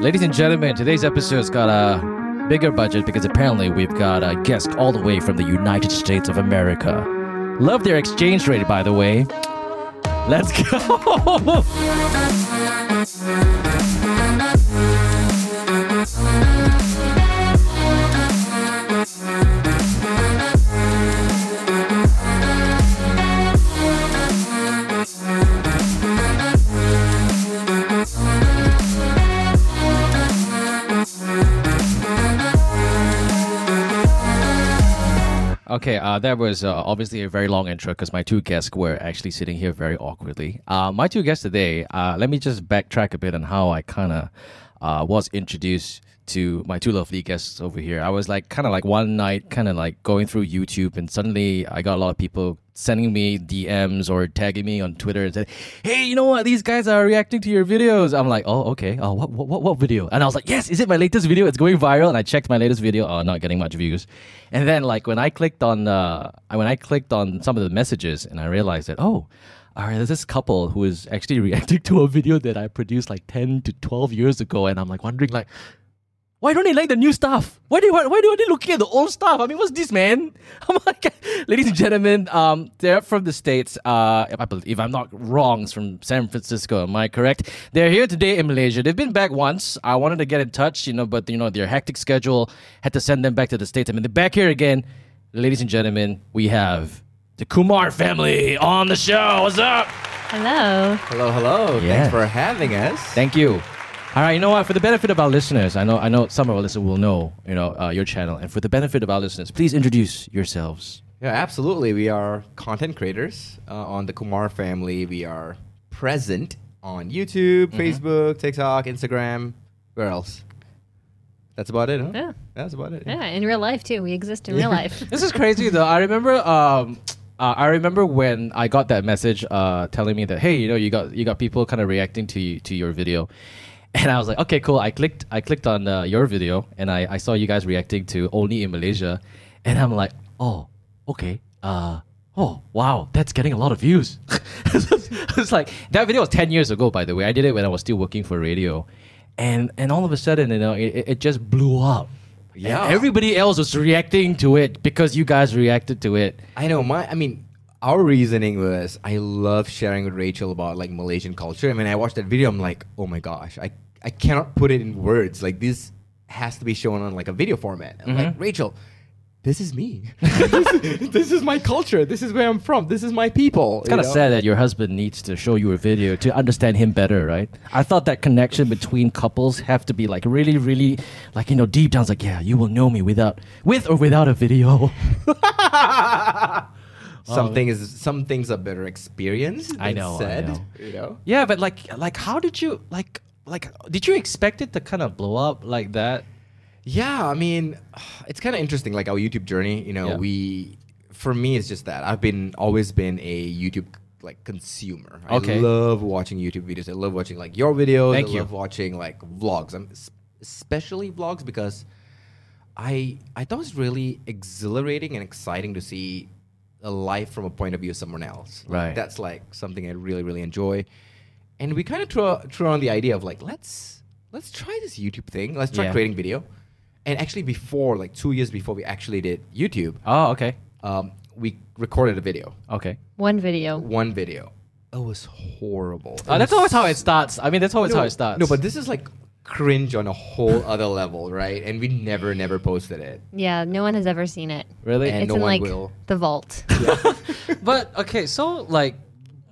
Ladies and gentlemen, today's episode's got a bigger budget because apparently we've got a guest all the way from the United States of America. Love their exchange rate, by the way. Let's go. Okay, uh, that was uh, obviously a very long intro because my two guests were actually sitting here very awkwardly. Uh, my two guests today, uh, let me just backtrack a bit on how I kind of uh, was introduced to my two lovely guests over here. I was like, kind of like one night, kind of like going through YouTube, and suddenly I got a lot of people sending me DMs or tagging me on Twitter and saying, "Hey, you know what? These guys are reacting to your videos." I'm like, "Oh, okay. Oh, what, what, what video?" And I was like, "Yes, is it my latest video? It's going viral." And I checked my latest video. Oh, not getting much views. And then, like when I clicked on, uh, when I clicked on some of the messages, and I realized that, oh. All right, there's this couple who is actually reacting to a video that I produced like 10 to 12 years ago, and I'm like wondering, like, why don't they like the new stuff? Why do why, why are they looking at the old stuff? I mean, what's this, man? I'm like, ladies and gentlemen, um, they're from the states. Uh, if, I believe, if I'm not wrong, it's from San Francisco. Am I correct? They're here today in Malaysia. They've been back once. I wanted to get in touch, you know, but you know their hectic schedule had to send them back to the states. I mean, they're back here again. Ladies and gentlemen, we have the Kumar family on the show. What's up? Hello. Hello, hello. Yeah. Thanks for having us. Thank you. All right, you know what? For the benefit of our listeners, I know, I know some of our listeners will know, you know, uh, your channel, and for the benefit of our listeners, please introduce yourselves. Yeah, absolutely. We are content creators uh, on the Kumar family. We are present on YouTube, Mm-hmm. Facebook, TikTok, Instagram. Where else? That's about it, huh? Yeah. That's about it. Yeah, in real life too. We exist in real life. This is crazy though. I remember, um, uh, I remember when I got that message uh, telling me that, hey, you know, you got you got people kind of reacting to you, to your video, and I was like, okay, cool. I clicked I clicked on uh, your video, and I, I saw you guys reacting to only in Malaysia, and I'm like, oh, okay. Uh, oh, wow, that's getting a lot of views. it's like that video was ten years ago, by the way. I did it when I was still working for radio, and and all of a sudden, you know, it, it- just blew up. Yeah. And everybody else was reacting to it because you guys reacted to it. I know. My, I mean, our reasoning was I love sharing with Rachel about like Malaysian culture. I mean, I watched that video, I'm like, oh my gosh, I, I cannot put it in words. Like this has to be shown on like a video format. I'm like, mm-hmm. Rachel, this is me. this, this is my culture. This is where I'm from. This is my people. It's kind of sad that your husband needs to show you a video to understand him better, right? I thought that connection between couples have to be like really, really, like you know, deep down. It's like, yeah, you will know me without, with or without a video. Something oh. is some things are better experienced. I know, I Said, know. You know. yeah, but like, like, how did you like, like, did you expect it to kind of blow up like that? Yeah, I mean, it's kind of interesting, like our YouTube journey. You know, Yeah. we, for me, it's just that I've been always been a YouTube like consumer. Okay. I love watching YouTube videos. I love watching like your videos. Thank I you. love watching like vlogs. I'm especially vlogs because I I thought it was really exhilarating and exciting to see a life from a point of view of someone else. Like, Right. That's like something I really really enjoy. And we kind of throw throw on the idea of like let's let's try this YouTube thing. Let's try Yeah. creating video. And actually, before like two years before we actually did YouTube, Oh, okay, um, we recorded a video, okay. One video. one video. It was horrible. Uh, that's always how it starts. I mean, that's always no, how it starts. No, but this is like cringe on a whole other level, right? And we never, never posted it. Yeah, no one has ever seen it. really, And it's no in one like will. the vault. But okay, so like,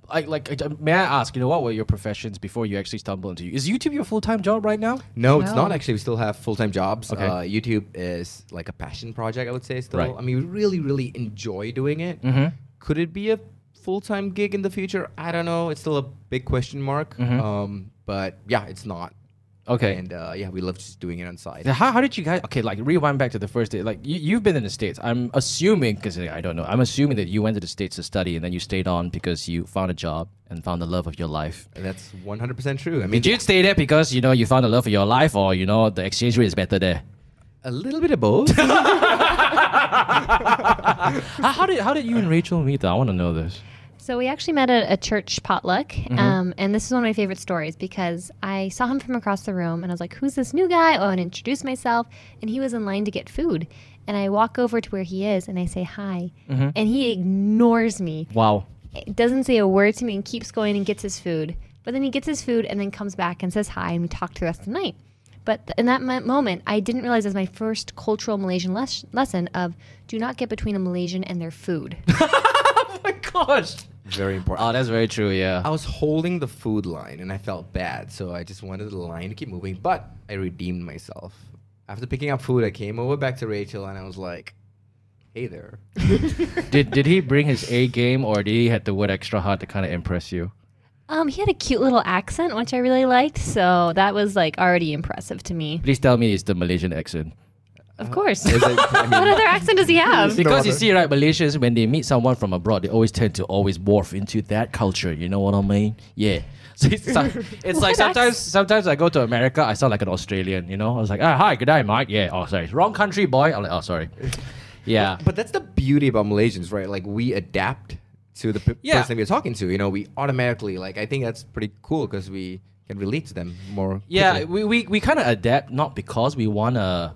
I like. uh, May I ask? You know, what were your professions before you actually stumbled into? Is YouTube your full time job right now? No, it's No. not actually. We still have full time jobs. Okay. Uh, YouTube is like a passion project, I would say. Still, Right. I mean, we really, really enjoy doing it. Mm-hmm. Could it be a full time gig in the future? I don't know. It's still a big question mark. Mhm. Um, but yeah, it's not. Okay. And uh, yeah, we love just doing it on. Yeah, How, how did you guys? Okay, like rewind back to the first day. Like you, you've been in the states. I'm assuming because I don't know. I'm assuming that you went to the states to study and then you stayed on because you found a job and found the love of your life. That's 100% true. I mean, Did you stay there because you know you found the love of your life, or you know the exchange rate is better there? a little bit of both. how, how did how did you and Rachel meet? Though? I want to know this. So we actually met at a church potluck, Mm-hmm. um, and this is one of my favorite stories because I saw him from across the room, and I was like, "Who's this new guy?" Oh, and introduced myself, and he was in line to get food, and I walk over to where he is, and I say hi, Mm-hmm. and he ignores me, Wow. doesn't say a word to me, and keeps going and gets his food. But then he gets his food and then comes back and says hi, and we talk the rest of the night. But th- in that mo- moment, I didn't realize it was my first cultural Malaysian les- lesson of do not get between a Malaysian and their food. oh my gosh. Very important. Oh, that's very true. Yeah. I was holding the food line and I felt bad, so I just wanted the line to keep moving. But I redeemed myself. After picking up food, I came over back to Rachel and I was like, "Hey there." did did he bring his A game or did he have to work extra hard to kind of impress you? Um, he had a cute little accent, which I really liked, so that was like already impressive to me. Please tell me it's the Malaysian accent. Of course. Is it- I what other accent does he have? Because you see, right, Malaysians when they meet someone from abroad, they always tend to always morph into that culture. You know what I mean? Yeah. So it's like, it's like What sometimes sometimes I go to America, I sound like an Australian. You know, I was like, ah, hi, good day, Mike. Yeah. Oh, sorry, wrong country, boy. I'm like, oh, sorry. Yeah. but that's the beauty about Malaysians, right? Like we adapt to the p- Yeah. person we're talking to. You know, we automatically like. I think that's pretty cool because we can relate to them more. Yeah, quickly. we, we, we kind of adapt not because we want to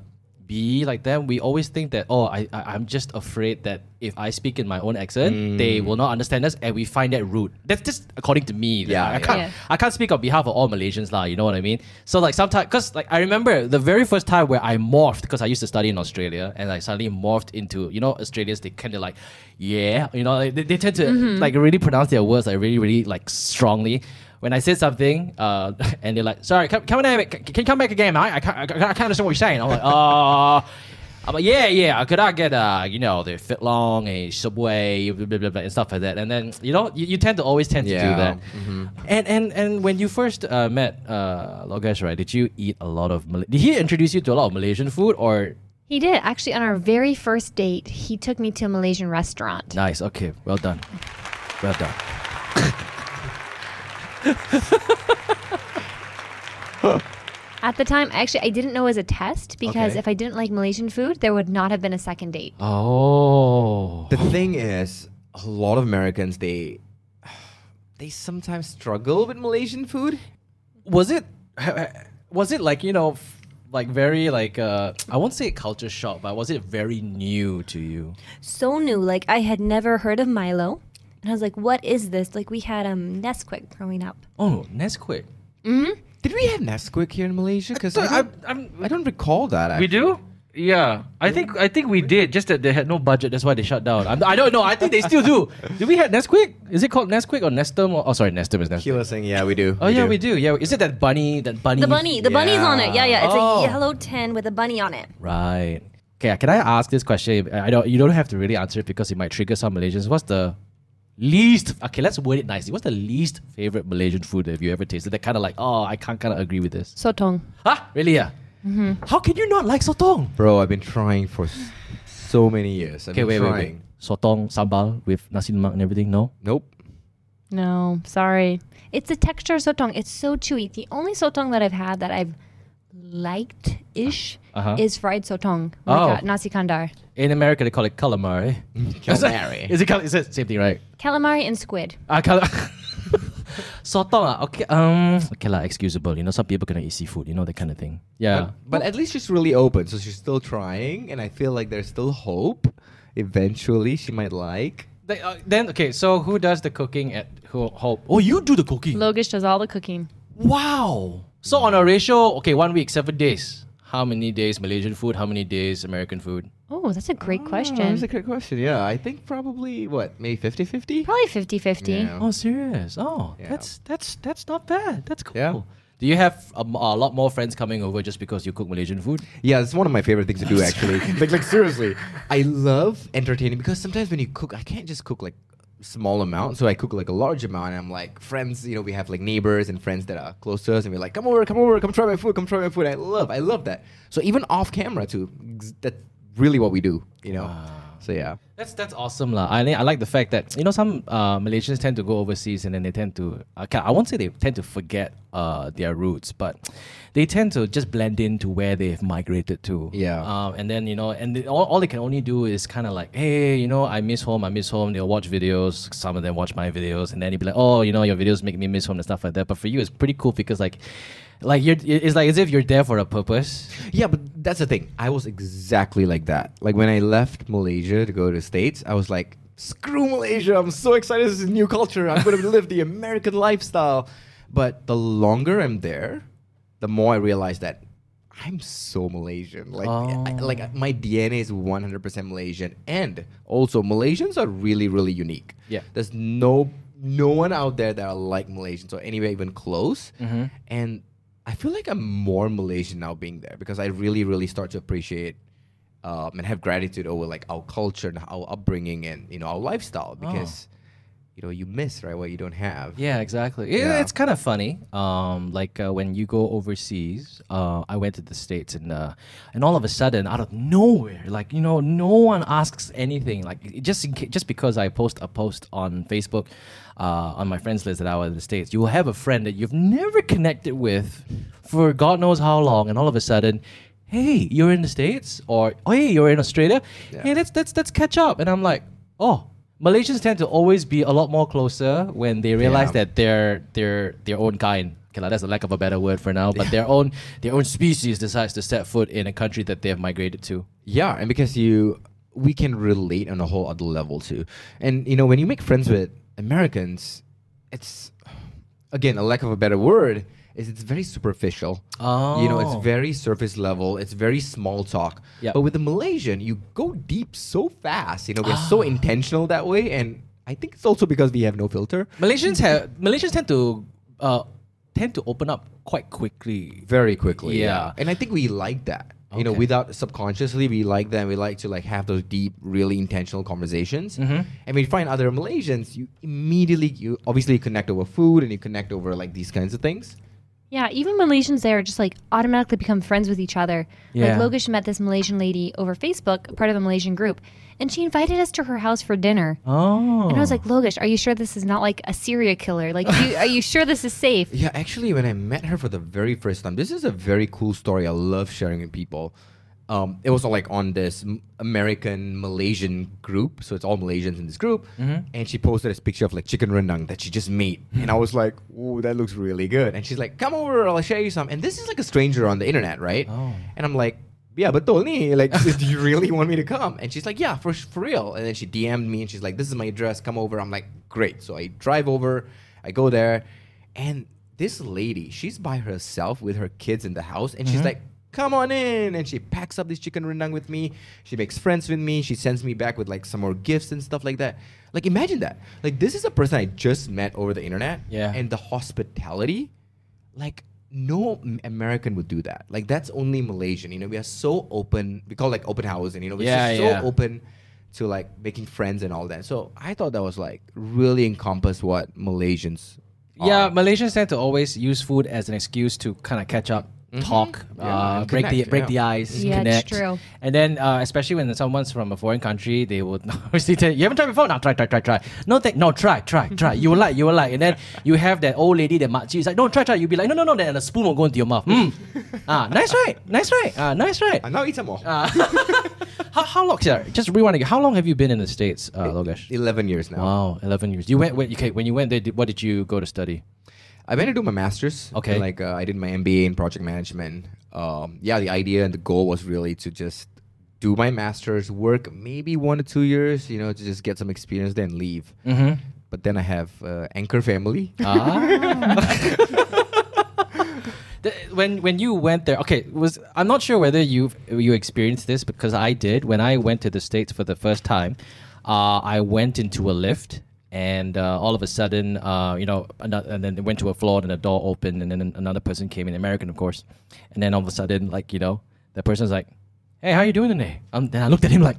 be like them. We always think that, oh, I, I, I'm just afraid that if I speak in my own accent, they mm. will not understand us and we find that rude. That's just according to me. Yeah, I, I can't, Yeah. I can't speak on behalf of all Malaysians, lah, you know what I mean? So, like, sometimes, because, like, I remember the very first time where I morphed, because I used to study in Australia, and I suddenly morphed into, you know, Australians, they kind of like, yeah, you know, like, they, they tend to, mm-hmm. like, really pronounce their words, like, really, really, like, strongly when I said something, uh, and they're like, "Sorry, come, come in, can, can you come back again. I can't, I can't I can't understand what you're saying." I'm like, "Uh." I'm like, yeah, yeah. Could I get, uh, you know, the fit long, a subway, blah, blah, blah, blah, and stuff like that. And then, you know, you, you tend to always tend to do Yeah, that. mhm. And and and when you first uh, met uh, Logesh, right? Did you eat a lot of? Mal- did he introduce you to a lot of Malaysian food, or He did. Actually, on our very first date, he took me to a Malaysian restaurant. nice? Okay, well done, well done. At the time, actually, I didn't know it was a test because Okay. if I didn't like Malaysian food, there would not have been a second date. Oh, The thing is, a lot of Americans they they sometimes struggle with Malaysian food. was it was it like you know f- like very like uh i won't say culture shock but was it very new to you so new. Like I had never heard of Milo, and I was like, "What is this?" Like we had um Nesquik growing up. oh nesquik Hmm. Did we have Nesquik here in Malaysia? Because I, I- don't- I'm- I don't recall that. we do yeah i think i think we did just that they had no budget that's why they shut down I'm, i don't know i think they still do do we have nesquik is it called nesquik or nestum or, oh sorry nestum is nestum Kila saying, yeah, we do. oh yeah we do yeah is it that bunny that bunny The bunny, the bunny's on it. Yeah, yeah. It's Oh. a yellow tin with a bunny on it. right okay can i ask this question i don't you don't have to really answer it because it might trigger some malaysians what's the least okay let's word it nicely what's the least favorite malaysian food that you ever tasted that kind of like oh i can't kind of agree with this Sotong. huh really yeah mm-hmm. how can you not like sotong Bro, I've been trying for s- so many years. I've okay wait wait wait sotong sambal with nasi lemak and everything no Nope. No, sorry. It's the texture of sotong. It's so chewy. The only sotong that I've had that I've liked ish Uh-huh. is fried sotong. Oh. Like uh, nasi kandar. in america they call it calamari Calamari. is it cal- it same thing right Calamari and squid. Ah, cal- sotong ah, okay um okay lah excusable you know some people cannot eat seafood you know that kind of thing yeah But, but at least she's really open, so she's still trying, and I feel like there's still hope. Eventually, she might like. They- uh, then okay, so who does the cooking at Ho- Hope? Oh, you do the cooking. Logesh does all the cooking. wow. So on a ratio, okay, one week, seven days. How many days Malaysian food? How many days American food? Oh, that's a great Oh, question. that's a great question. Yeah, I think probably what, maybe 50-50? Probably 50 50. Yeah. Oh, serious? Oh, Yeah. that's that's that's not bad. That's cool. Yeah. Do you have a lot more friends coming over just because you cook Malaysian food? Yeah, it's one of my favorite things to do actually. like like seriously. I love entertaining because sometimes when you cook, I can't just cook like small amount. So I cook like a large amount and I'm like friends, you know, we have like neighbors and friends that are close to us and we're like, come over, come over, come try my food, come try my food. I love, I love that. So even off camera too, that's really what we do, you know. Ah. So yeah. That's that's awesome lah. I I like the fact that you know some uh, Malaysians tend to go overseas and then they tend to I I won't say they tend to forget uh, their roots, but they tend to just blend into where they've migrated to. Yeah. Um, and then you know, and they, all, all they can only do is kind of like, hey, you know, I miss home, I miss home. They'll watch videos. Some of them watch my videos, and then you'll be like, oh, you know, your videos make me miss home and stuff like that. But for you, it's pretty cool because like, like you're, it's like as if you're there for a purpose. Yeah, but that's the thing. I was exactly like that. Like when I left Malaysia to go to the States, I was like, screw Malaysia. I'm so excited. This is a new culture. I'm going to live the American lifestyle. But the longer I'm there, the more I realize that I'm so Malaysian. Like, I, Oh. like my DNA is 100% Malaysian. And also, Malaysians are really, really unique. Yeah. There's no no one out there that are like Malaysians or anywhere even close. Mhm. And I feel like I'm more Malaysian now being there because I really, really start to appreciate um, and have gratitude over like our culture and our upbringing and you know our lifestyle because you know you miss right what you don't have. Yeah, exactly. It- Yeah. It's kind of funny. Um, like uh, when you go overseas, uh, I went to the states and uh, and all of a sudden, out of nowhere, like you know, no one asks anything. Like just just because I post a post on Facebook. Uh, on my friends list that I was in the States, you will have a friend that you've never connected with for God knows how long, and all of a sudden, hey, you're in the States, or oh, hey, you're in Australia. Yeah. Hey, let's let's let's catch up. And I'm like, oh, Malaysians tend to always be a lot more closer when they realize Yeah. that they're they're their own kind. Okay, like, that's a lack of a better word for now, but their own their own species decides to set foot in a country that they have migrated to. Yeah, and because you we can relate on a whole other level too. And you know, when you make friends with Americans, it's again a lack of a better word is it's very superficial. You know, Oh. it's very surface level. It's very small talk. Yep. But with the Malaysian, you go deep so fast. You know, we're so Ah. intentional that way, and I think it's also because we have no filter. Malaysians have Malaysians tend to uh, tend to open up quite quickly. very quickly. Yeah. And I think we like that. You know, without subconsciously, we like that. We like to like have those deep, really intentional conversations. Mhm. And when you find other Malaysians, you immediately, you obviously connect over food and you connect over like these kinds of things. Yeah, even Malaysians there just like automatically become friends with each other. Yeah. Like Logesh met this Malaysian lady over Facebook, part of a Malaysian group, and she invited us to her house for dinner. Oh, And I was like, oh. Logesh, are you sure this is not like a serial killer? Like, you, are you sure this is safe? Yeah, actually, when I met her for the very first time, this is a very cool story. I love sharing with people. Um, it was like on this American Malaysian group, so it's all Malaysians in this group, mm-hmm. and she posted this picture of like chicken rendang that she just made, hmm. and I was like, "Ooh, that looks really good." And she's like, "Come over, I'll show you some." And this is like a stranger on the internet, right? Oh. And I'm like, "Yeah, but ni. Like, do you really want me to come?" And she's like, "Yeah, for for real." And then she DM'd me, and she's like, "This is my address. Come over." I'm like, "Great." So I drive over, I go there, and this lady, she's by herself with her kids in the house, and she's mm-hmm. like, "Come on in!" And she packs up this chicken rendang with me. She makes friends with me. She sends me back with like some more gifts and stuff like that. Like imagine that. Like this is a person I just met over the internet. Yeah. And the hospitality, like no American would do that. Like that's only Malaysian. You know, we are so open. We call it like open house, and you know, we're Yeah, just yeah. so open to like making friends and all that. So I thought that was like really encompass what Malaysians. Yeah, are. Malaysians tend to always use food as an excuse to kind of catch up, talk, Yeah, uh, and break the break yeah. the ice, Yeah, it's connect. true. And then, uh, especially when someone's from a foreign country, they would obviously tell you, you haven't tried before. No, try, try, try, try. No, th- no, try, try, try. You will like, you will like. And then you have that old lady, that makcik, is like, no, try, try. You'll be like, no, no, no. Then a spoon will go into your mouth. Mm. ah, nice, right? Nice, right? Ah, nice, right? And now eat some more. Uh, how, how long? Sorry, just rewind again. How long have you been in the states, uh, Logesh? Eleven years now. Wow, eleven years. You went. When, okay, when you went there, did, what did you go to study? I went to do my master's. Okay. Like uh, I did my MBA in project management. Um, yeah, the idea and the goal was really to just do my master's, work maybe one to two years, you know, to just get some experience, then leave. Mm-hmm. But then I have uh, anchor family. The- when when you went there, okay, was I'm not sure whether you you experienced this because I did when I went to the states for the first time. Uh, I went into a lift and uh, all of a sudden, uh, you know, and then it went to a floor and the door opened and then another person came in, American of course, and then all of a sudden, like you know, that person's like, "Hey, how you doing today?" Um, then I looked at him like,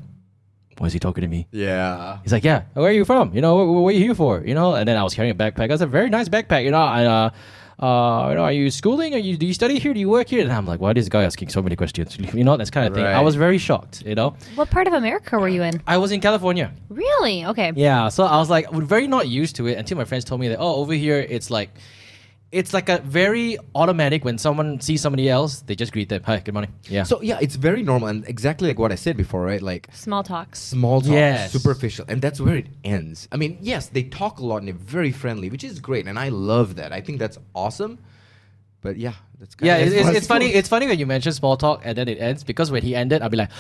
"Why is he talking to me?" yeah. He's like, yeah, where are you from? You know, what, what are you here for? You know, and then I was carrying a backpack. That's a very nice backpack, you know. And uh, uh, you know, are you schooling? Are you do you study here? Do you work here? And I'm like, why is this guy asking so many questions? You know, that's kind of thing. I was very shocked. You know, What part of America were you in? I was in California. Really? Okay. Yeah, so I was like very not used to it until my friends told me that oh over here it's like it's like a very automatic when someone sees somebody else they just greet them hi good morning yeah So yeah, it's very normal and exactly like what I said before, right? Like Small talks. small talk, Yes. superficial, and that's where it ends. I mean, yes, they talk a lot and they're very friendly, which is great, and I love that. I think that's awesome. But yeah, that's kind yeah of it's, it's, it's funny it's funny when you mention small talk and then it ends because when he ended I'll be like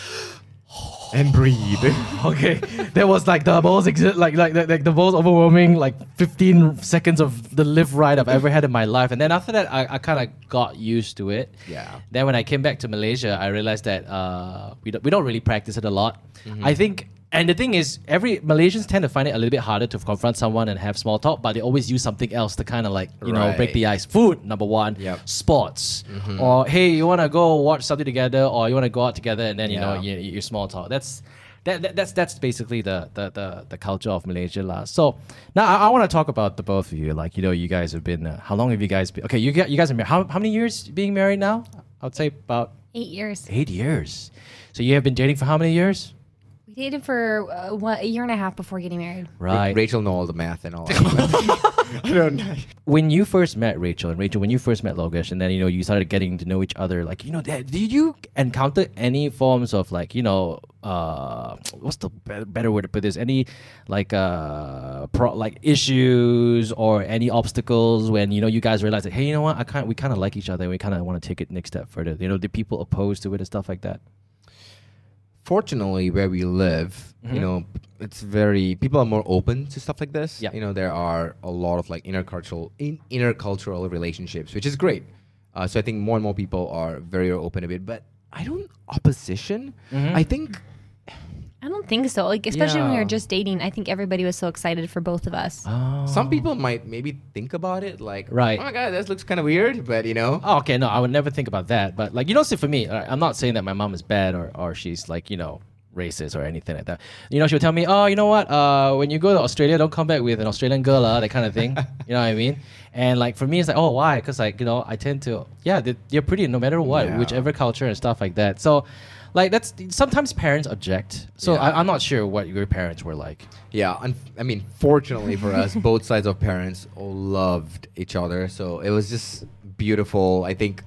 and breathe. okay that was like the most exi- like, like like like the most overwhelming like 15 seconds of the lift ride I've ever had in my life and then after that I, I kind of got used to it Yeah. then when I came back to Malaysia I realized that uh, we, don't, we don't really practice it a lot Mm-hmm. I think and the thing is every Malaysians tend to find it a little bit harder to confront someone and have small talk but they always use something else to kind of like you know break the ice food number one Yep. Mm-hmm. sports or hey you want to go watch something together or you want to go out together and then you know you, you small talk that's that, that, that's that's basically the, the, the, the culture of Malaysia lah. So now I, I want to talk about the both of you. Like you know, you guys have been. Uh, how long have you guys been? Okay, you got you guys are married. How, how many years being married now? I would say about Eight years. eight years. So you have been dating for how many years? We dated for uh, what, a year and a half before getting married. Right. Rachel know all the math and all. I don't know. when you first met Rachel and Rachel, when you first met Logesh, and then you know you started getting to know each other, like you know, did did you encounter any forms of like you know, uh, what's the be- better way to put this? Any like uh, pro- like issues or any obstacles when you know you guys realized that hey, you know what, I kind we kind of like each other, and we kind of want to take it next step further. You know, did people oppose to it and stuff like that? Fortunately, where we live, you know, it's very people are more open to stuff like this. Yeah. You know, there are a lot of like intercultural in, intercultural relationships, which is great. Uh, so I think more and more people are very open a bit But I don't opposition. I think I don't think so. Like, especially when we Yeah. were just dating, I think everybody was so excited for both of us. some people might maybe think about it like, Right. oh my god, this looks kind of weird, but you know, Oh, okay, no, I would never think about that. But like, you know, see, for me, uh, I'm not saying that my mom is bad or, or she's like, you know, racist or anything like that. You know, she'll tell me, oh, you know what? Uh, when you go to Australia, don't come back with an Australian girl, uh, that kind of thing. you know what I mean? And like for me, it's like, oh, why? Because like you know, I tend to, yeah, they, you're pretty no matter what, Yeah. whichever culture and stuff like that. So. Like that's sometimes parents object, so Yeah. I, I'm not sure what your parents were like. Yeah, un- I mean, fortunately for us, both sides of parents loved each other, so it was just beautiful. I think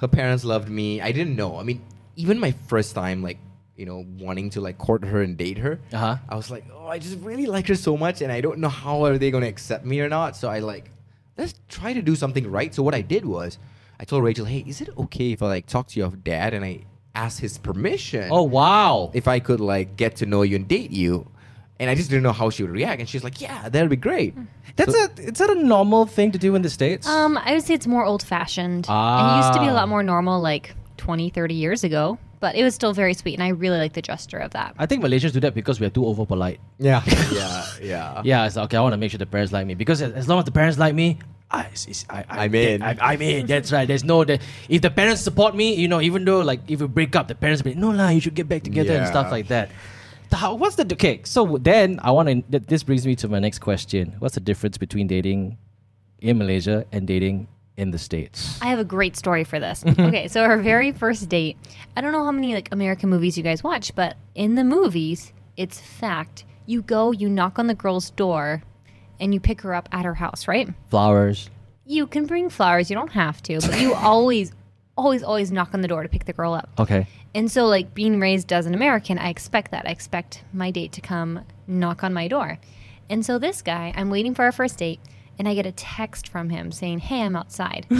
her parents loved me. I didn't know. I mean, even my first time, like you know, wanting to like court her and date her, Uh-huh. I was like, oh, I just really like her so much, and I don't know how are they going to accept me or not. So I like, let's try to do something right. So what I did was, I told Rachel, hey, is it okay if I like talk to your dad and I ask his permission? Oh wow! if I could like get to know you and date you. And I just didn't know how she would react. And she's like, yeah, that'd be great. That's So- a is that a normal thing to do in the states? Um, I would say it's more old fashioned. It used to be a Ah. lot more normal like 20, 30 years ago, but it was still very sweet. And I really like the gesture of that. I think Malaysians do that because we are too over polite. Yeah. yeah. Yeah. Yeah, it's okay. I want to make sure the parents like me because as- as long as the parents like me, I, it's- I, I I'm in. I, I'm in. That's right. There's no that if the parents support me, you know, even though like if we break up, the parents be no lah, you should get back together and stuff like that. How, what's the okay? So then I want to. This brings me to my next question. What's the difference between dating in Malaysia and dating in the states? I have a great story for this. okay, so our very first date. I don't know how many like American movies you guys watch, but in the movies, it's fact. You go, you knock on the girl's door, and you pick her up at her house, right? Flowers. You can bring flowers, you don't have to, but you always, always, always knock on the door to pick the girl up. Okay. And so, like being raised as an American, I expect that. I expect my date to come knock on my door. And so, this guy, I'm waiting for our first date, and I get a text from him saying, Hey, I'm outside.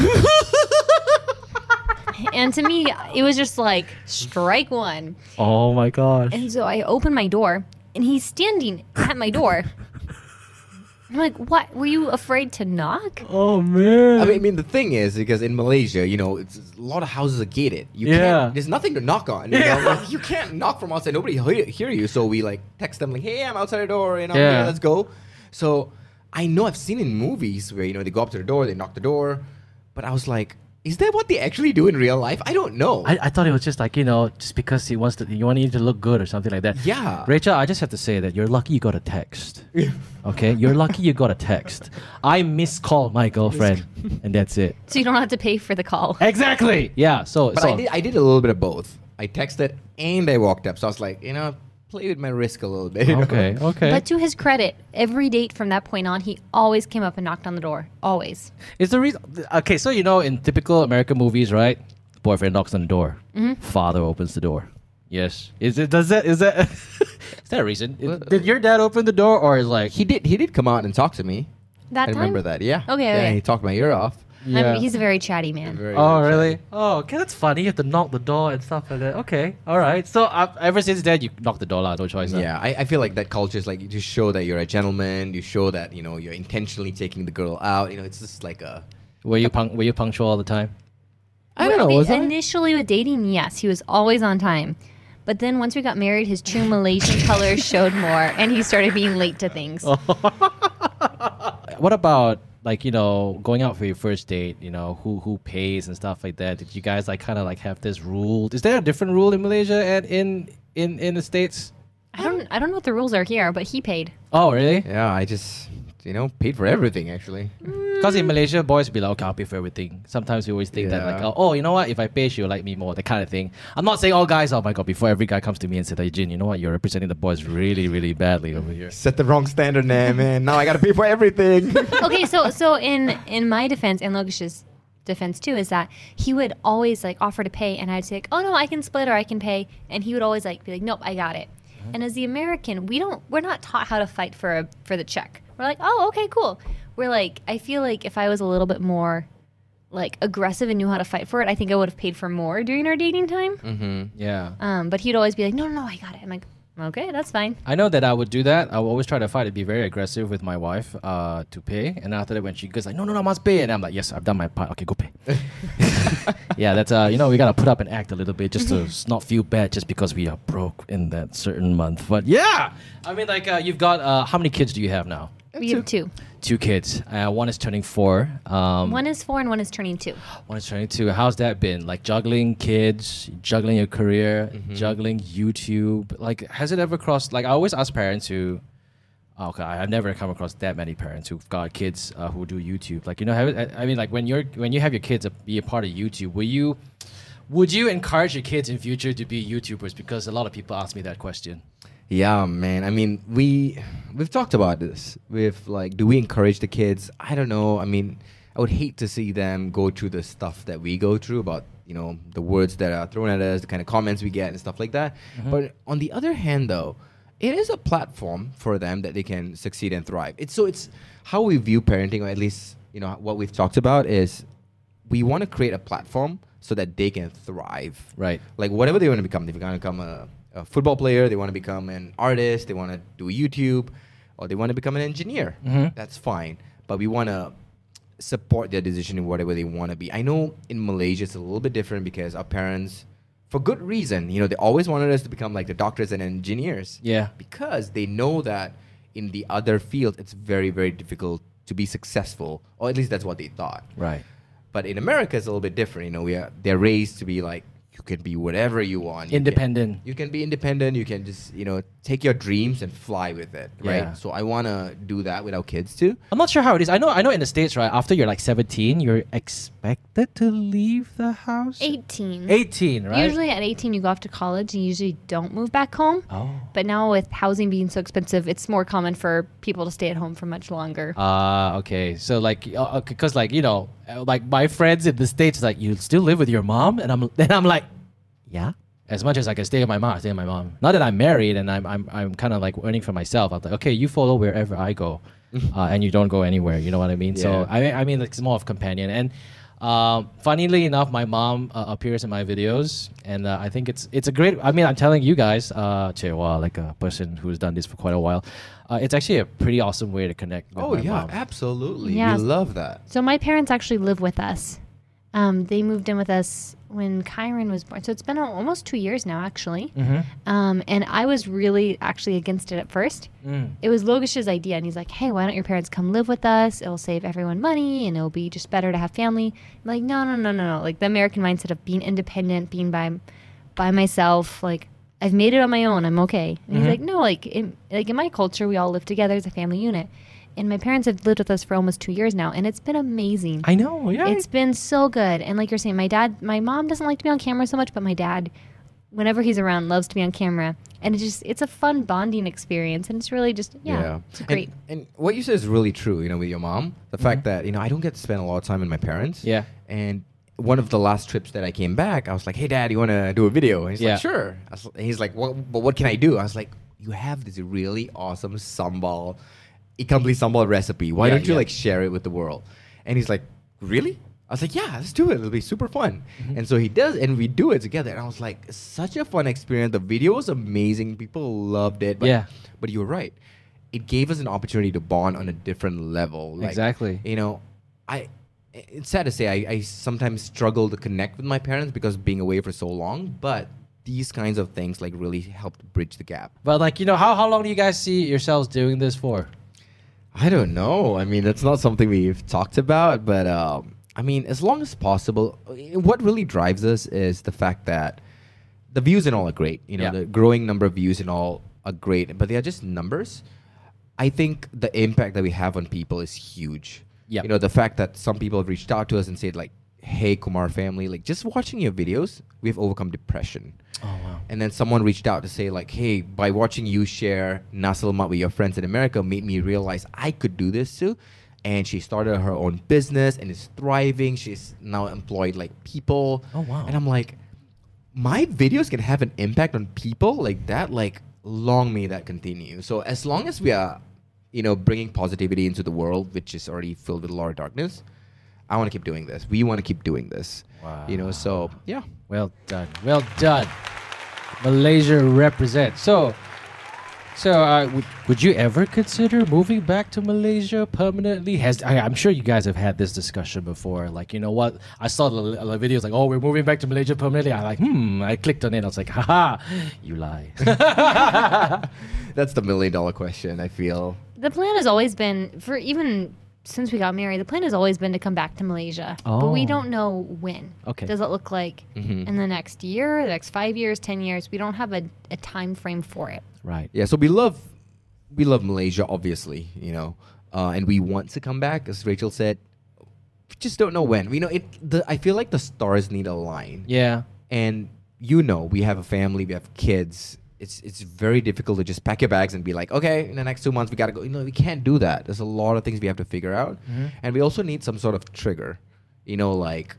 and to me, it was just like, strike one. Oh my gosh. And so I open my door, and he's standing at my door. I'm like, What? Were you afraid to knock? Oh man. I mean, I mean, the thing is, because in Malaysia, you know, it's, a lot of houses are gated. You Yeah. can't, there's nothing to knock on. You, know? Like, you can't knock from outside. Nobody hear, hear you. So we like text them like, hey, I'm outside the door. You know, Yeah. yeah, let's go. So I know I've seen in movies where, you know, they go up to the door, they knock the door. But I was like, Is that what they actually do in real life? I don't know. I, I thought it was just like you know, just because he wants to, you want you to look good or something like that. Yeah. Rachel, I just have to say that you're lucky you got a text. okay, you're lucky you got a text. I miscalled my girlfriend, and that's it. So you don't have to pay for the call. Exactly. Yeah. So, but so I did. I did a little bit of both. I texted and I walked up. So I was like, you know, play with my risk a little bit. you know? okay, okay. But to his credit, every date from that point on, he always came up and knocked on the door. Always. Is the reason okay? So you know, in typical American movies, right? Boyfriend knocks on the door. Mm-hmm. Father opens the door. Yes. Is it? Does that? Is that? is that a reason? Well, Did your dad open the door, or is like He did. He did come out and talk to me. That I time? remember that. Yeah. Okay, Yeah. okay. He talked my ear off. I mean, he's a very chatty man. Very, Oh very really? shy. Oh, okay, that's funny. You have to knock the door and stuff like that. Okay, all right. So uh, ever since then, you knock the door, lah. No choice. lah. Yeah, I, I feel like that culture is like you just show that you're a gentleman. You show that you know you're intentionally taking the girl out. You know, it's just like a. Were you punc- Were you punctual all the time? I don't know. Well, Was I? Initially with dating, yes, he was always on time. But then once we got married, his true Malaysian colors showed more, and he started being late to things. What about like you know going out for your first date? You know who who pays and stuff like that. Did you guys like kind of like have this rule? Is there a different rule in Malaysia and in in in the states? I don't, I don't know what the rules are here, but he paid. Oh really? Yeah, I just you know paid for everything actually. Mm, Because in Malaysia, boys be like, okay, I'll pay for everything. Sometimes we always think that like, oh, you know what? If I pay, she'll like me more. That kind of thing. I'm not saying all guys. Oh my god! Before every guy comes to me and says, hey, Jin, you know what? You're representing the boys really, really badly over here. Set the wrong standard, now, man. Now I gotta pay for everything. okay, so so in in my defense and Logesh's defense too is that he would always like offer to pay, and I'd say, like, oh no, I can split or I can pay, and he would always like be like, nope, I got it. Uh-huh. And as the American, we don't we're not taught how to fight for a for the check. We're like, oh, okay, cool. We're like, I feel like if I was a little bit more like aggressive and knew how to fight for it, I think I would have paid for more during our dating time. mm-hmm. Yeah. Um, but he'd always be like, no, no, no, I got it. I'm like, okay, that's fine. I know that I would do that. I would always try to fight to be very aggressive with my wife uh, to pay. And after that, when she goes like, no, no, no, I must pay. And I'm like, yes, I've done my part. Okay, go pay. yeah, that's, uh, you know, we got to put up and act a little bit just to not feel bad just because we are broke in that certain month. But yeah, I mean, like, uh, you've got, uh, how many kids do you have now? We have two. Two kids. Uh, one is turning four. Um, One is four and one is turning two. one is turning two. How's that been? Like juggling kids, juggling your career, juggling YouTube. Like, has it ever crossed? Like, I always ask parents who. oh, Okay, I've never come across that many parents who've got kids uh, who do YouTube. Like, you know, have, I I mean, like when you're when you have your kids uh, be a part of YouTube, will you? Would you encourage your kids in future to be YouTubers? Because a lot of people ask me that question. Yeah, man. I mean, we we've talked about this. With like, do we encourage the kids? I don't know. I mean, I would hate to see them go through the stuff that we go through about you know the words that are thrown at us, the kind of comments we get and stuff like that. Mm-hmm. But on the other hand, though, it is a platform for them that they can succeed and thrive. It's so it's how we view parenting, or at least you know what we've talked about is we want to create a platform so that they can thrive Right. like whatever they want to become. they're going to become a, a football player. They want to become an artist. They want to do YouTube, or they want to become an engineer. Mhm. That's fine. But we want to support their decision in whatever they want to be. I know in Malaysia it's a little bit different because our parents, for good reason, you know, they always wanted us to become like the doctors and engineers Yeah. because they know that in the other field, it's very very difficult to be successful, or at least that's what they thought. Right. But in America, it's a little bit different. You know, we are they're raised to be like you can be whatever you want. You can- Independent. You can be independent. You can just you know take your dreams and fly with it, right? Yeah. So I want to do that with our kids too. I'm not sure how it is. I know I know in the States, right, after you're like 17, you're expected to leave the house. 18. 18, right? Usually at 18, you go off to college and you usually don't move back home. Oh. But now with housing being so expensive, it's more common for people to stay at home for much longer. Ah, okay. So like, because like you know, uh, like my friends in the states, like you still live with your mom, and I'm then I'm like, yeah. As much as I can stay with my mom, I stay with my mom. Now that I'm married and I'm I'm I'm kind of like earning for myself, I'm like, okay, you follow wherever I go, uh, and you don't go anywhere. You know what I mean? So I I mean, like, it's more of companion. And um, funnily enough, my mom uh, appears in my videos, and uh, I think it's it's a great. I mean, I'm telling you guys, uh, Chewa, like a person who's done this for quite a while, uh, it's actually a pretty awesome way to connect. With oh my yeah, mom. absolutely. Yeah. We love that. So my parents actually live with us. Um, they moved in with us when Kyron was born, so it's been almost two years now, actually. Mm-hmm. Um, and I was really actually against it at first. Mm. It was Logesh's idea, and he's like, "Hey, why don't your parents come live with us? It'll save everyone money, and it'll be just better to have family." I'm like, no, no, no, no, no. Like the American mindset of being independent, being by by myself. Like I've made it on my own. I'm okay. And Mhm. he's like, no, like in, like in my culture, we all live together as a family unit. And my parents have lived with us for almost two years now, and it's been amazing. I know. Yeah. It's been so good. And like you're saying, my dad, my mom doesn't like to be on camera so much, but my dad, whenever he's around, loves to be on camera. And it's just, it's a fun bonding experience. And it's really just, yeah, it's great. And, what you said is really true, you know, with your mom. The fact Mhm. that, you know, I don't get to spend a lot of time with my parents. yeah. And one of the last trips that I came back, I was like, hey, dad, you want to do a video? And he's Yeah. like, sure. I was, and he's like, well, but what can I do? I was like, you have this really awesome sambal, ikan bilis sambal recipe. Why Yeah, don't you yeah. like share it with the world? And he's like, really? I was like, yeah, let's do it. It'll be super fun. Mhm. And so he does, and we do it together. And I was like, such a fun experience. The video was amazing. People loved it. But, Yeah. But you were right. It gave us an opportunity to bond on a different level. Like, Exactly. You know, I. It's sad to say I, I sometimes struggle to connect with my parents because being away for so long. But these kinds of things like really helped bridge the gap. But like you know, how how long do you guys see yourselves doing this for? I don't know. I mean, that's not something we've talked about, but um, I mean, as long as possible, what really drives us is the fact that the views and all are great. You know, Yeah. the growing number of views and all are great, but they are just numbers. I think the impact that we have on people is huge. Yep. You know, the fact that some people have reached out to us and said like, "Hey, Kumar family, like just watching your videos, we've overcome depression." Oh wow. And then someone reached out to say like, "Hey, by watching you share nasi lemak with your friends in America, made me realize I could do this too." And she started her own business and is thriving. She's now employed like people. Oh, wow. And I'm like, my videos can have an impact on people like that. Like, long may that continue. So as long as we are, you know, bringing positivity into the world, which is already filled with a lot of darkness, I want to keep doing this. We want to keep doing this. You know, so yeah. Well done. Well done. Malaysia represent. So, so uh, would, would you ever consider moving back to Malaysia permanently? Has I, I'm sure you guys have had this discussion before. Like, you know what? I saw the, the videos like, oh, we're moving back to Malaysia permanently. I like, hmm. I clicked on it. I was like, haha, you lie. That's the million dollar question, I feel. The plan has always been, for even since we got married, the plan has always been to come back to Malaysia. But we Oh. don't know when. Okay. Does it look like Mhm. in the next year, the next five years, 10 years? We don't have a, a time frame for it. right. Yeah, so we love we love Malaysia, obviously, you know, uh, and we want to come back, as Rachel said. We just don't know when. We know it. The I feel like the stars need a line. Yeah. and you know, we have a family, we have kids. It's it's very difficult to just pack your bags and be like, okay, in the next two months we gotta go. You know, we can't do that. There's a lot of things we have to figure out, Mhm. and we also need some sort of trigger. You know, like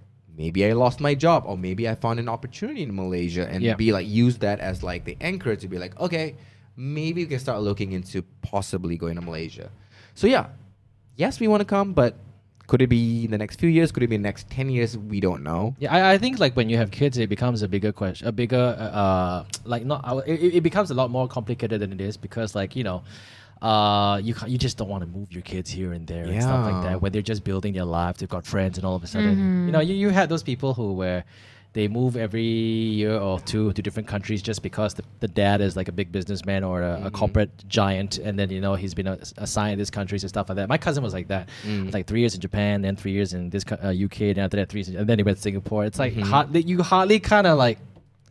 maybe I lost my job, or maybe I found an opportunity in Malaysia, and Yeah. be like use that as like the anchor to be like, okay, maybe we can start looking into possibly going to Malaysia. So yeah, yes, we want to come, but could it be in the next few years? Could it be in the next ten years? We don't know. Yeah, I, I think like when you have kids, it becomes a bigger question, a bigger uh, uh like not uh, it, it becomes a lot more complicated than it is because like you know, uh you ca- you just don't want to move your kids here and there and stuff like that when they're just building their life. They've got friends and all of a sudden, you know, you, you had those people who were. They move every year or two to different countries just because the, the dad is like a big businessman or a, a Mhm. corporate giant, and then you know he's been assigned these countries and stuff like that. My cousin was like that, Mm. like three years in Japan, then three years in this uh, UK, then after that three years, and then he went to Singapore. It's like Mhm. hardly you hardly kind of like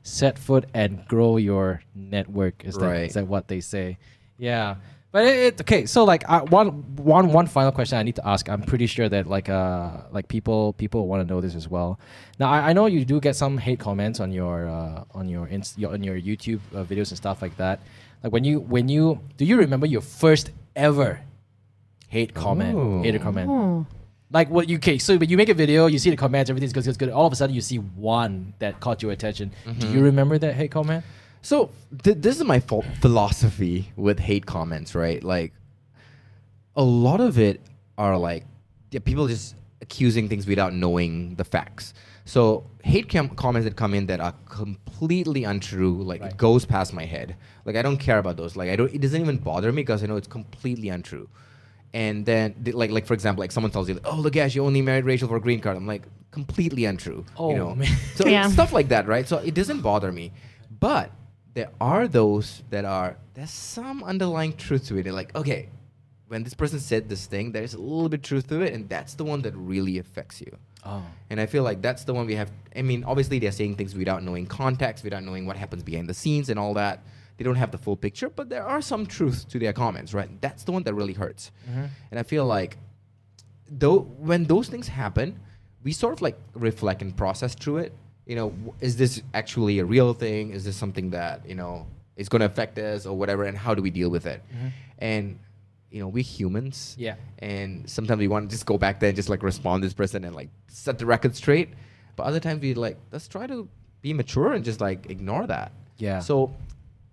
set foot and grow your network. Is that Right. is that what they say? Yeah. But it, it okay. So like uh, one one one final question I need to ask. I'm pretty sure that like uh like people people want to know this as well. Now I, I know you do get some hate comments on your uh, on your, inst- your on your YouTube uh, videos and stuff like that. Like when you when you do you remember your first ever hate comment Oh. hater comment? Oh. Like what you okay? So when you make a video, you see the comments, everything's good, good, good. All of a sudden, you see one that caught your attention. Do you remember that hate comment? So th- this is my ph- philosophy with hate comments, right? Like a lot of it are like yeah, people just accusing things without knowing the facts. So hate com- comments that come in that are completely untrue, like Right. it goes past my head. Like I don't care about those. Like I don't. It doesn't even bother me because I know it's completely untrue. and then th- like like for example, like someone tells you, "Oh, look, Ash, you only married Rachel for a green card." I'm like, completely untrue. Oh, you know, man. so Yeah. stuff like that, right? So it doesn't bother me, but there are those that are there's some underlying truth to it. They're like, okay, when this person said this thing, there's a little bit truth to it, and that's the one that really affects you. Oh. And I feel like that's the one we have. I mean, obviously they're saying things without knowing context, without knowing what happens behind the scenes and all that. They don't have the full picture, but there are some truth to their comments, right? That's the one that really hurts. Mm-hmm. And I feel like, though, when those things happen, we sort of like reflect and process through it. You know, is this actually a real thing? Is this something that you know is going to affect us or whatever? And how do we deal with it? Mm-hmm. And you know, we're humans Yeah. and sometimes we want to just go back there and just like respond to this person and like set the record straight but other times we like let's try to be mature and just like ignore that Yeah. so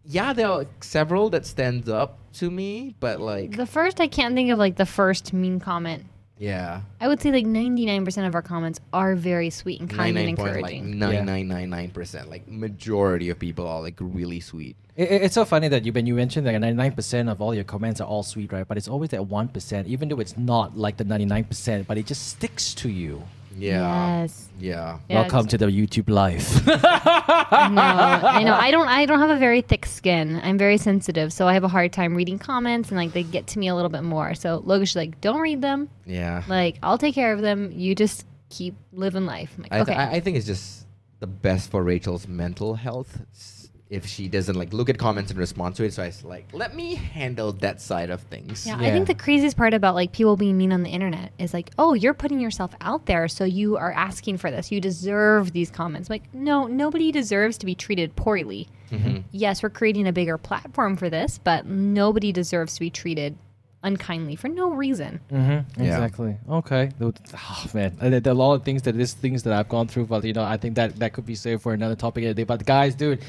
yeah there are several that stands up to me but like The first, I can't think of like the first mean comment. Yeah I would say like 99% of our comments are very sweet and kind and 99 point, like encouraging. 9999% like majority of people are like really sweet It, it- it's so funny that you when you mentioned that 99% of all your comments are all sweet, right? But it's always that 1%, even though it's not like the 99%, but it just sticks to you. Yeah Yes. yeah Yeah, Welcome it's- to the YouTube life. I know. I know. I don't. I don't have a very thick skin. I'm very sensitive, so I have a hard time reading comments, and like they get to me a little bit more. So Logesh's like, "Don't read them. yeah Like I'll take care of them. You just keep living life." I'm like, I, th- okay. I I think it's just the best for Rachel's mental health s- if she doesn't like look at comments and respond to it. So I was like, let me handle that side of things. Yeah, I think the craziest part about like people being mean on the internet is like, oh, you're putting yourself out there, so you are asking for this. You deserve these comments. Like, no, nobody deserves to be treated poorly. Mhm. Yes, we're creating a bigger platform for this, but nobody deserves to be treated unkindly for no reason. Mm-hmm. Yeah. Exactly. Okay. Th- Oh man, there, there are a lot of things that this things that I've gone through, but you know, I think that that could be saved for another topic of the day. But guys, dude,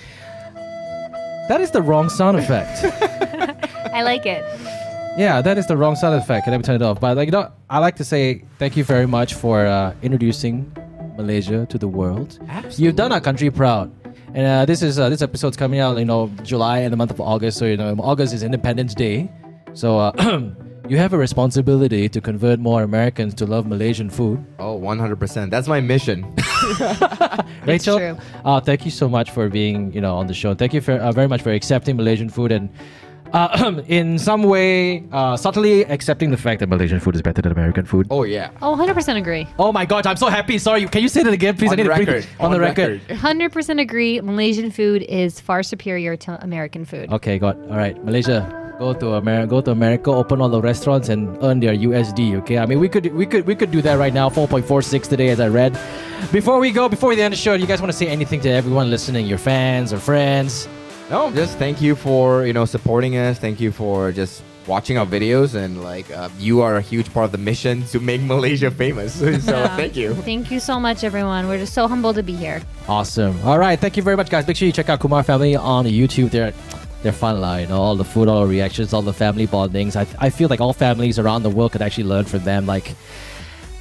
that is the wrong sound effect. I like it. yeah, that is the wrong sound effect. Can I turn it off? But like, you know, I like to say thank you very much for uh, introducing Malaysia to the world. You've done our country proud. And uh, this is uh, this episode's coming out, you know, July and the month of August. So you know, August is Independence Day. So uh, you have a responsibility to convert more Americans to love Malaysian food. Oh, 100%. That's my mission. Rachel, true. uh, thank you so much for being, you know, on the show. Thank you for, uh, very much for accepting Malaysian food and, uh, in some way, uh, subtly accepting the fact that Malaysian food is better than American food. oh, yeah. Oh, 100% agree. Oh my god, I'm so happy. Sorry, can you say that again, please? On I need to breathe- record. On, the record. 100% agree. Malaysian food is far superior to American food. Okay, got. All right, Malaysia. Go to America. Go to America. Open all the restaurants and earn their USD. Okay. I mean, we could, we could, we could do that right now. Four point four six today, as I read. Before we go, before we end the show, do you guys want to say anything to everyone listening, your fans or friends? No, just thank you for, you know, supporting us. Thank you for just watching our videos and like uh, you are a huge part of the mission to make Malaysia famous. so Yeah. thank you. Thank you so much, everyone. We're just so humbled to be here. Awesome. All right. Thank you very much, guys. Make sure you check out Kumar Family on YouTube. They're they're fun, you know, all the food, all the reactions, all the family bondings. I, I feel like all families around the world could actually learn from them. Like,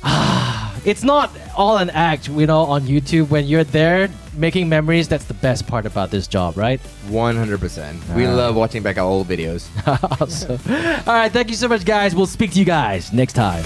ah, it's not all an act, you know, on YouTube. When you're there making memories, that's the best part about this job, right? 100%. We love watching back our old videos. awesome. All right. Thank you so much, guys. We'll speak to you guys next time.